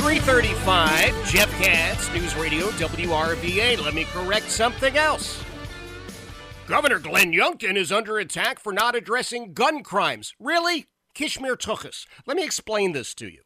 335, Jeff Katz, News Radio, WRVA. Let me correct something else. Governor Glenn Youngkin is under attack for not addressing gun crimes. Really? Kishmir Tuchus. Let me explain this to you.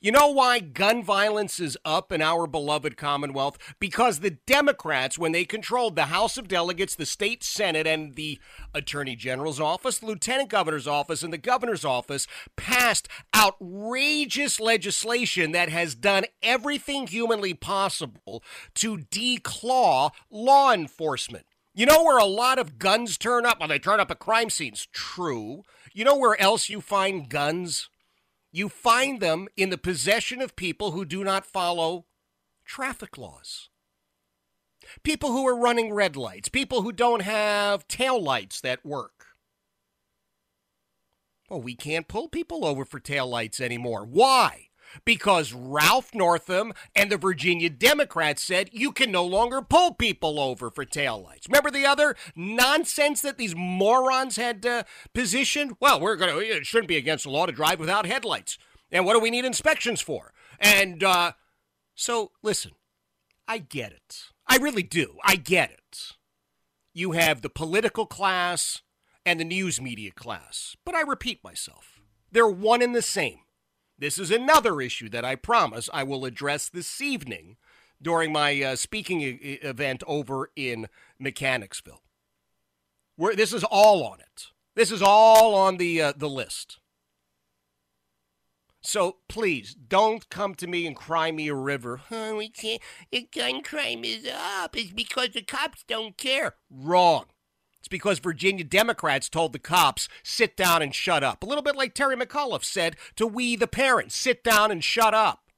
You know why gun violence is up in our beloved Commonwealth? Because the Democrats, when they controlled the House of Delegates, the state Senate, and the Attorney General's office, the Lieutenant Governor's office, and the Governor's office, passed outrageous legislation that has done everything humanly possible to declaw law enforcement. You know where a lot of guns turn up? Well, they turn up at crime scenes. True. You know where else you find guns? You find them in the possession of people who do not follow traffic laws. People who are running red lights, people who don't have tail lights that work. Well, we can't pull people over for tail lights anymore. Why? Because Ralph Northam and the Virginia Democrats said you can no longer pull people over for taillights. Remember the other nonsense that these morons had uh, positioned? Well, we're going to, it shouldn't be against the law to drive without headlights. And what do we need inspections for? And uh, so, listen, I get it. I really do. I get it. You have the political class and the news media class. But I repeat myself, they're one and the same. This is another issue that I promise I will address this evening during my uh, speaking e- event over in Mechanicsville. This is all on it. This is all on the uh, the list. So please don't come to me and cry me a river. Oh, we can't. The gun crime is up. It's because the cops don't care. Wrong. It's because Virginia Democrats told the cops, sit down and shut up. A little bit like Terry McAuliffe said to we, the parents, sit down and shut up.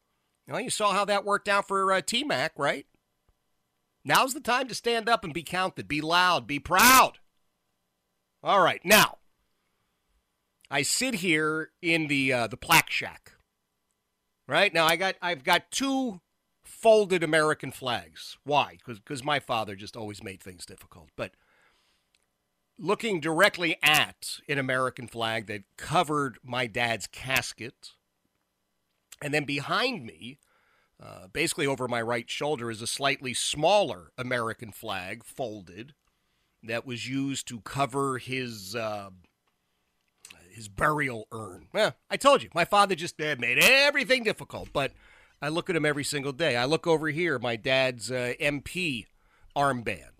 Well, you saw how that worked out for uh, T Mac, right? Now's the time to stand up and be counted. Be loud. Be proud. All right, now I sit here in the uh, the plaque shack. Right now, I got I've got two folded American flags. Why? Because my father just always made things difficult. But looking directly at an American flag that covered my dad's casket. And then behind me, uh, basically over my right shoulder, is a slightly smaller American flag folded that was used to cover his. Uh, his burial urn. Well, I told you, my father just uh, made everything difficult, but I look at him every single day. I look over here, my dad's uh, MP armband.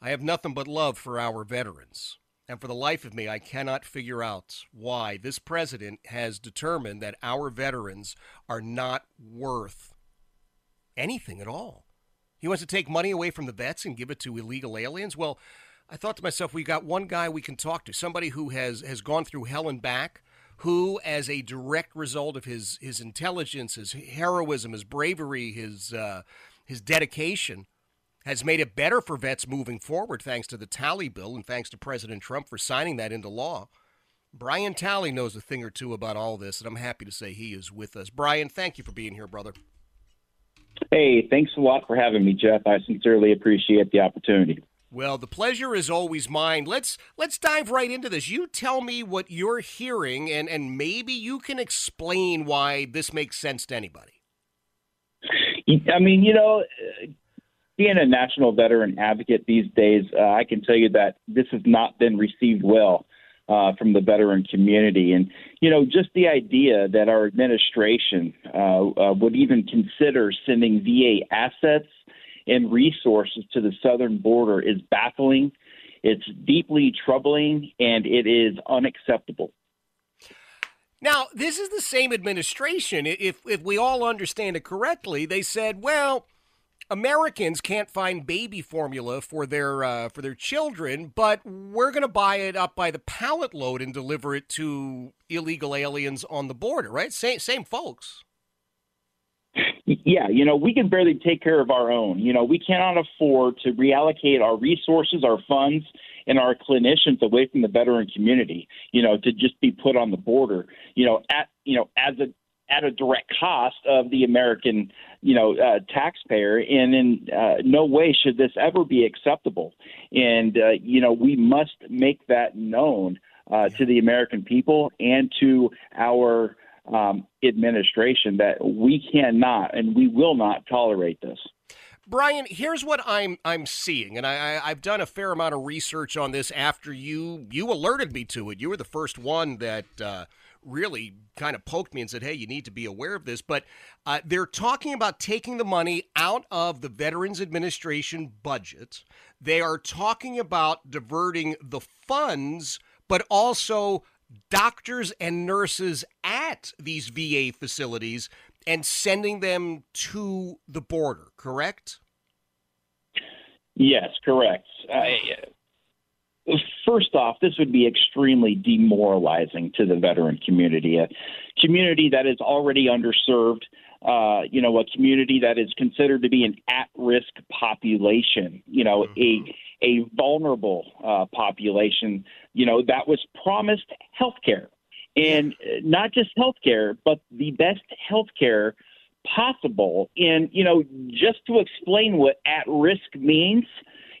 I have nothing but love for our veterans. And for the life of me, I cannot figure out why this president has determined that our veterans are not worth anything at all. He wants to take money away from the vets and give it to illegal aliens. Well, I thought to myself, we got one guy we can talk to, somebody who has, has gone through hell and back, who, as a direct result of his, his intelligence, his heroism, his bravery, his, uh, his dedication, has made it better for vets moving forward thanks to the Talley bill and thanks to President Trump for signing that into law. Brian Talley knows a thing or two about all this, and I'm happy to say he is with us. Brian, thank you for being here, brother. Hey, thanks a lot for having me, Jeff. I sincerely appreciate the opportunity. Well, the pleasure is always mine. Let's let's dive right into this. You tell me what you're hearing and and maybe you can explain why this makes sense to anybody. I mean, you know, being a national veteran advocate these days, uh, I can tell you that this has not been received well uh, from the veteran community. And, you know, just the idea that our administration uh, uh would even consider sending VA assets and resources to the southern border is baffling. It's deeply troubling and it is unacceptable. Now, this is the same administration. If if we all understand it correctly, they said, well, Americans can't find baby formula for their uh, for their children, but we're going to buy it up by the pallet load and deliver it to illegal aliens on the border, right? Same same folks. Yeah, you know, we can barely take care of our own. You know, we cannot afford to reallocate our resources, our funds, and our clinicians away from the veteran community. You know, to just be put on the border. You know, at you know as a at a direct cost of the American, you know, uh, taxpayer, and in uh, no way should this ever be acceptable. And uh, you know, we must make that known uh, to the American people and to our um, administration that we cannot and we will not tolerate this. Brian, here's what I'm I'm seeing, and I, I have done a fair amount of research on this after you you alerted me to it. You were the first one that uh, really kind of poked me and said, "Hey, you need to be aware of this." But uh, they're talking about taking the money out of the Veterans Administration budget. They are talking about diverting the funds, but also doctors and nurses at these VA facilities and sending them to the border, correct? Yes, correct. I, first off, this would be extremely demoralizing to the veteran community, a community that is already underserved. Uh, you know, a community that is considered to be an at-risk population. You know, mm-hmm. a a vulnerable uh, population. You know, that was promised health care and not just health care, but the best health care possible. And, you know, just to explain what at risk means,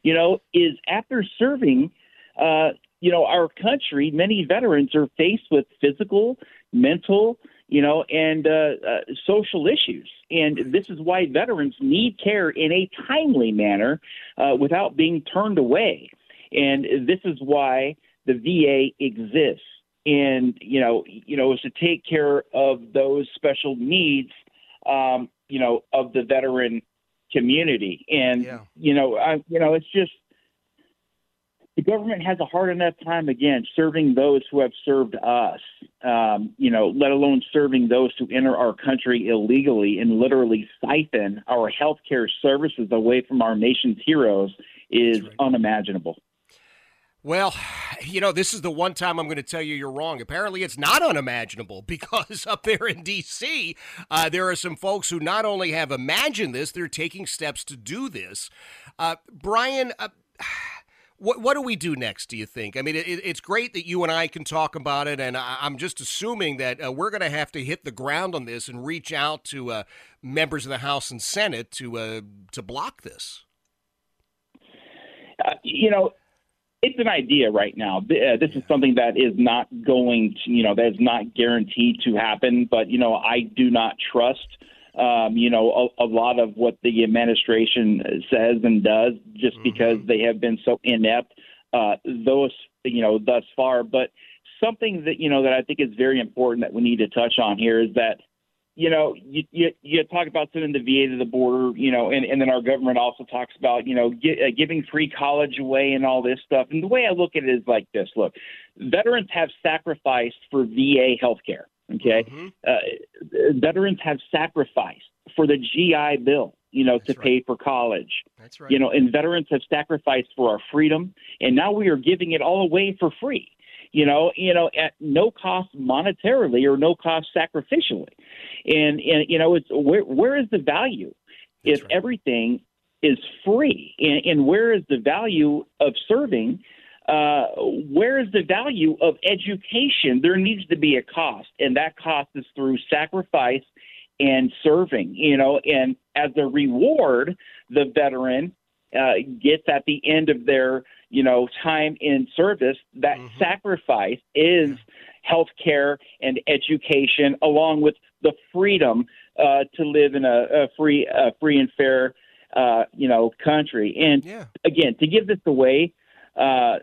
you know, is after serving, uh, you know, our country, many veterans are faced with physical, mental, you know, and uh, uh, social issues. And this is why veterans need care in a timely manner uh, without being turned away. And this is why the VA exists and you know you know is to take care of those special needs um, you know of the veteran community and yeah. you know I, you know it's just the government has a hard enough time again serving those who have served us um, you know let alone serving those who enter our country illegally and literally siphon our health care services away from our nation's heroes is right. unimaginable well, you know, this is the one time I'm going to tell you you're wrong. Apparently, it's not unimaginable because up there in D.C., uh, there are some folks who not only have imagined this, they're taking steps to do this. Uh, Brian, uh, what what do we do next? Do you think? I mean, it, it's great that you and I can talk about it, and I, am just assuming that uh, we're going to have to hit the ground on this and reach out to uh, members of the House and Senate to uh, to block this. you know it's an idea right now. Uh, this is something that is not going to, you know, that is not guaranteed to happen. But you know, I do not trust, um, you know, a, a lot of what the administration says and does, just mm-hmm. because they have been so inept, uh, those, you know, thus far. But something that you know that I think is very important that we need to touch on here is that you know, you, you, you talk about sending the VA to the border, you know, and, and then our government also talks about, you know, get, uh, giving free college away and all this stuff. And the way I look at it is like this look, veterans have sacrificed for VA health care. Okay. Mm-hmm. Uh, veterans have sacrificed for the GI Bill, you know, That's to right. pay for college. That's right. You know, and veterans have sacrificed for our freedom. And now we are giving it all away for free you know, you know, at no cost monetarily or no cost sacrificially. And, and you know, it's where where is the value That's if right. everything is free? And, and where is the value of serving? Uh, where is the value of education? There needs to be a cost, and that cost is through sacrifice and serving. You know, and as a reward, the veteran uh, gets at the end of their you know time in service that mm-hmm. sacrifice is health care and education along with the freedom uh, to live in a, a free a free and fair uh, you know country and yeah. again to give this away uh,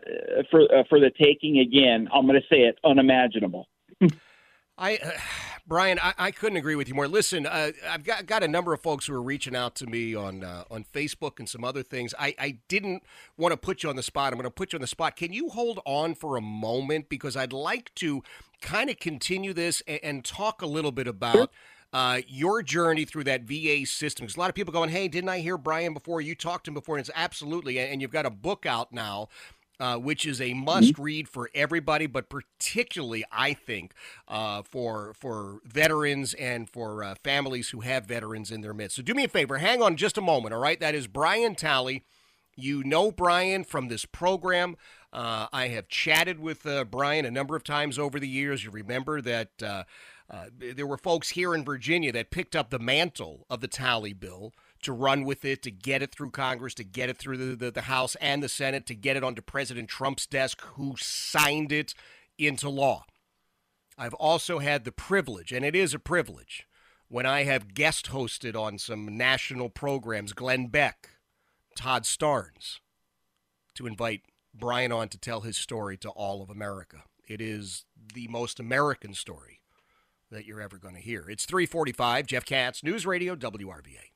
for uh, for the taking again I'm going to say it unimaginable I uh, Brian, I, I, couldn't agree with you more. Listen, uh, I've got, got a number of folks who are reaching out to me on uh, on Facebook and some other things. I, I didn't want to put you on the spot. I'm going to put you on the spot. Can you hold on for a moment because I'd like to kind of continue this and, and talk a little bit about uh, your journey through that VA system. Because a lot of people going, "Hey, didn't I hear Brian before? You talked to him before." And it's absolutely, and you've got a book out now uh, which is a must mm-hmm. read for everybody, but particularly, I think, uh, for for veterans and for uh, families who have veterans in their midst. So do me a favor, hang on just a moment, all right? That is Brian Talley. You know Brian from this program. Uh, I have chatted with uh, Brian a number of times over the years. You remember that uh, there were folks here in Virginia that picked up the mantle of the Talley bill to run with it, to get it through Congress, to get it through the, the, the, House and the Senate, to get it onto President Trump's desk, who signed it into law. I've also had the privilege, and it is a privilege, when I have guest hosted on some national programs, Glenn Beck, Todd Starnes, to invite Brian on to tell his story to all of America. It is the most American story that you're ever going to hear. It's 345, Jeff Katz, News Radio, WRVA.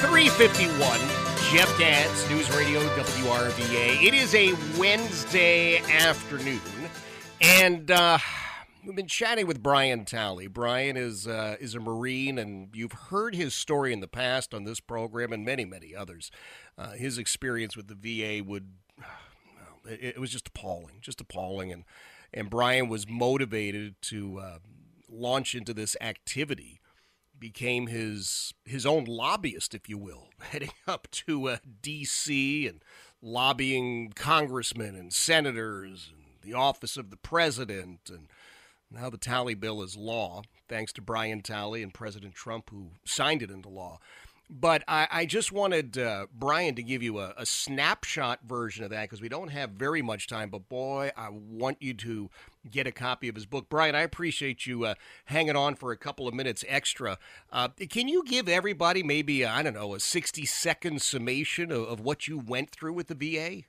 351, Jeff Katz, News Radio WRVA. It is a Wednesday afternoon, and uh, we've been chatting with Brian Talley. Brian is uh, is a Marine, and you've heard his story in the past on this program and many, many others. Uh, his experience with the VA would, it, was just appalling, just appalling, and and Brian was motivated to uh, launch into this activity became his his own lobbyist, if you will, heading up to uh, D.C. and lobbying congressmen and senators and the office of the president. And now the Talley bill is law, thanks to Brian Talley and President Trump, who signed it into law. But I, I just wanted uh, Brian to give you a, a snapshot version of that because we don't have very much time. But boy, I want you to get a copy of his book. Brian, I appreciate you uh, hanging on for a couple of minutes extra. Uh, can you give everybody maybe, I don't know, a 60 second summation of, of what you went through with the VA?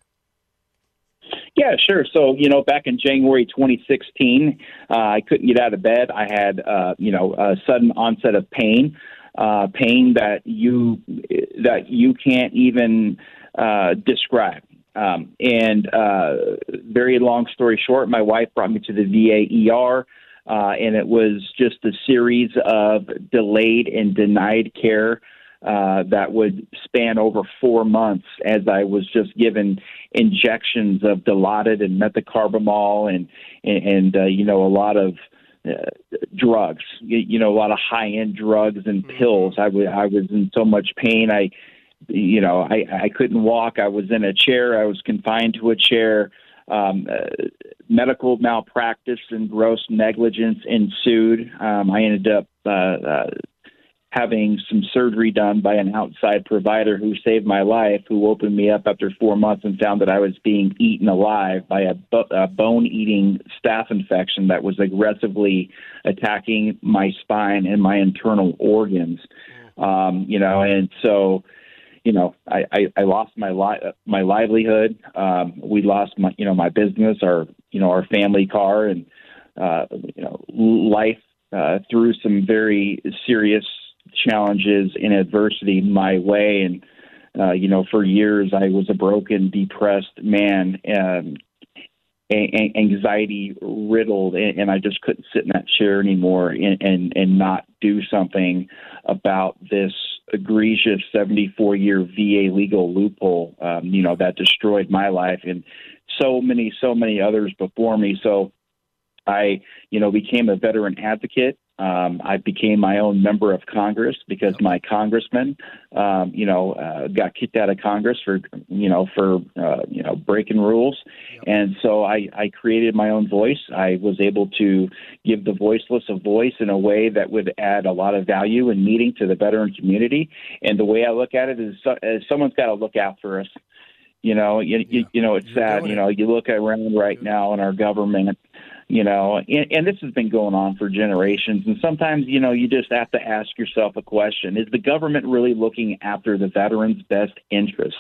Yeah, sure. So, you know, back in January 2016, uh, I couldn't get out of bed. I had, uh, you know, a sudden onset of pain uh, pain that you that you can't even uh, describe. Um, and uh, very long story short, my wife brought me to the VA ER, uh, and it was just a series of delayed and denied care. Uh, that would span over four months as I was just given injections of Dilaudid and methocarbamol and and, and uh, you know a lot of uh, drugs, you, you know, a lot of high end drugs and mm-hmm. pills. I was I was in so much pain. I, you know, I I couldn't walk. I was in a chair. I was confined to a chair. Um, uh, medical malpractice and gross negligence ensued. Um, I ended up uh, uh, having some surgery done by an outside provider who saved my life, who opened me up after four months and found that I was being eaten alive by a, bo- a bone eating staph infection that was aggressively attacking my spine and my internal organs. Um, you know, and so, you know, I, I, I lost my li- my livelihood. Um, we lost my, you know, my business, our, you know, our family car, and uh, you know, life uh, through some very serious challenges and adversity my way. And, uh, you know, for years I was a broken, depressed man, um, a- anxiety riddled, and, and I just couldn't sit in that chair anymore and, and, and not do something about this egregious 74 year VA legal loophole, um, you know, that destroyed my life and so many, so many others before me. So I, you know, became a veteran advocate. Um, I became my own member of Congress because my congressman, um, you know, uh, got kicked out of Congress for, you know, for, uh, you know, breaking rules. And so I, I created my own voice. I was able to give the voiceless a voice in a way that would add a lot of value and meaning to the veteran community. And the way I look at it is, so, is someone's got to look out for us. You know, you, yeah. you, you know, it's You're sad. You know, you look around right now in our government you know and, and this has been going on for generations. And sometimes you know you just have to ask yourself a question. Is the government really looking after the veterans best interests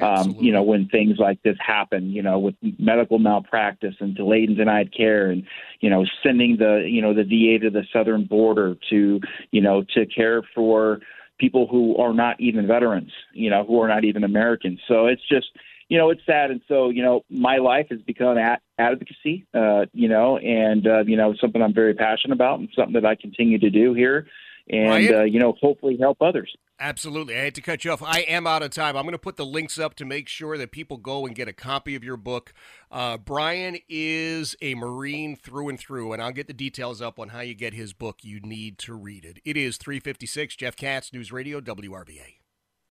um, you know when things like this happen you know with medical malpractice and delayed and denied care and you know sending the you know the VA to the southern border to you know to care for people who are not even veterans you know who are not even Americans. So it's just you know, it's sad. And so, you know, my life has become ad- advocacy, uh, you know, and, uh, you know, something I'm very passionate about and something that I continue to do here and, uh, you know, hopefully help others. Absolutely. I had to cut you off. I am out of time. I'm going to put the links up to make sure that people go and get a copy of your book. Uh, Brian is a Marine through and through, and I'll get the details up on how you get his book. You need to read it. It is 356 Jeff Katz, News Radio, WRVA.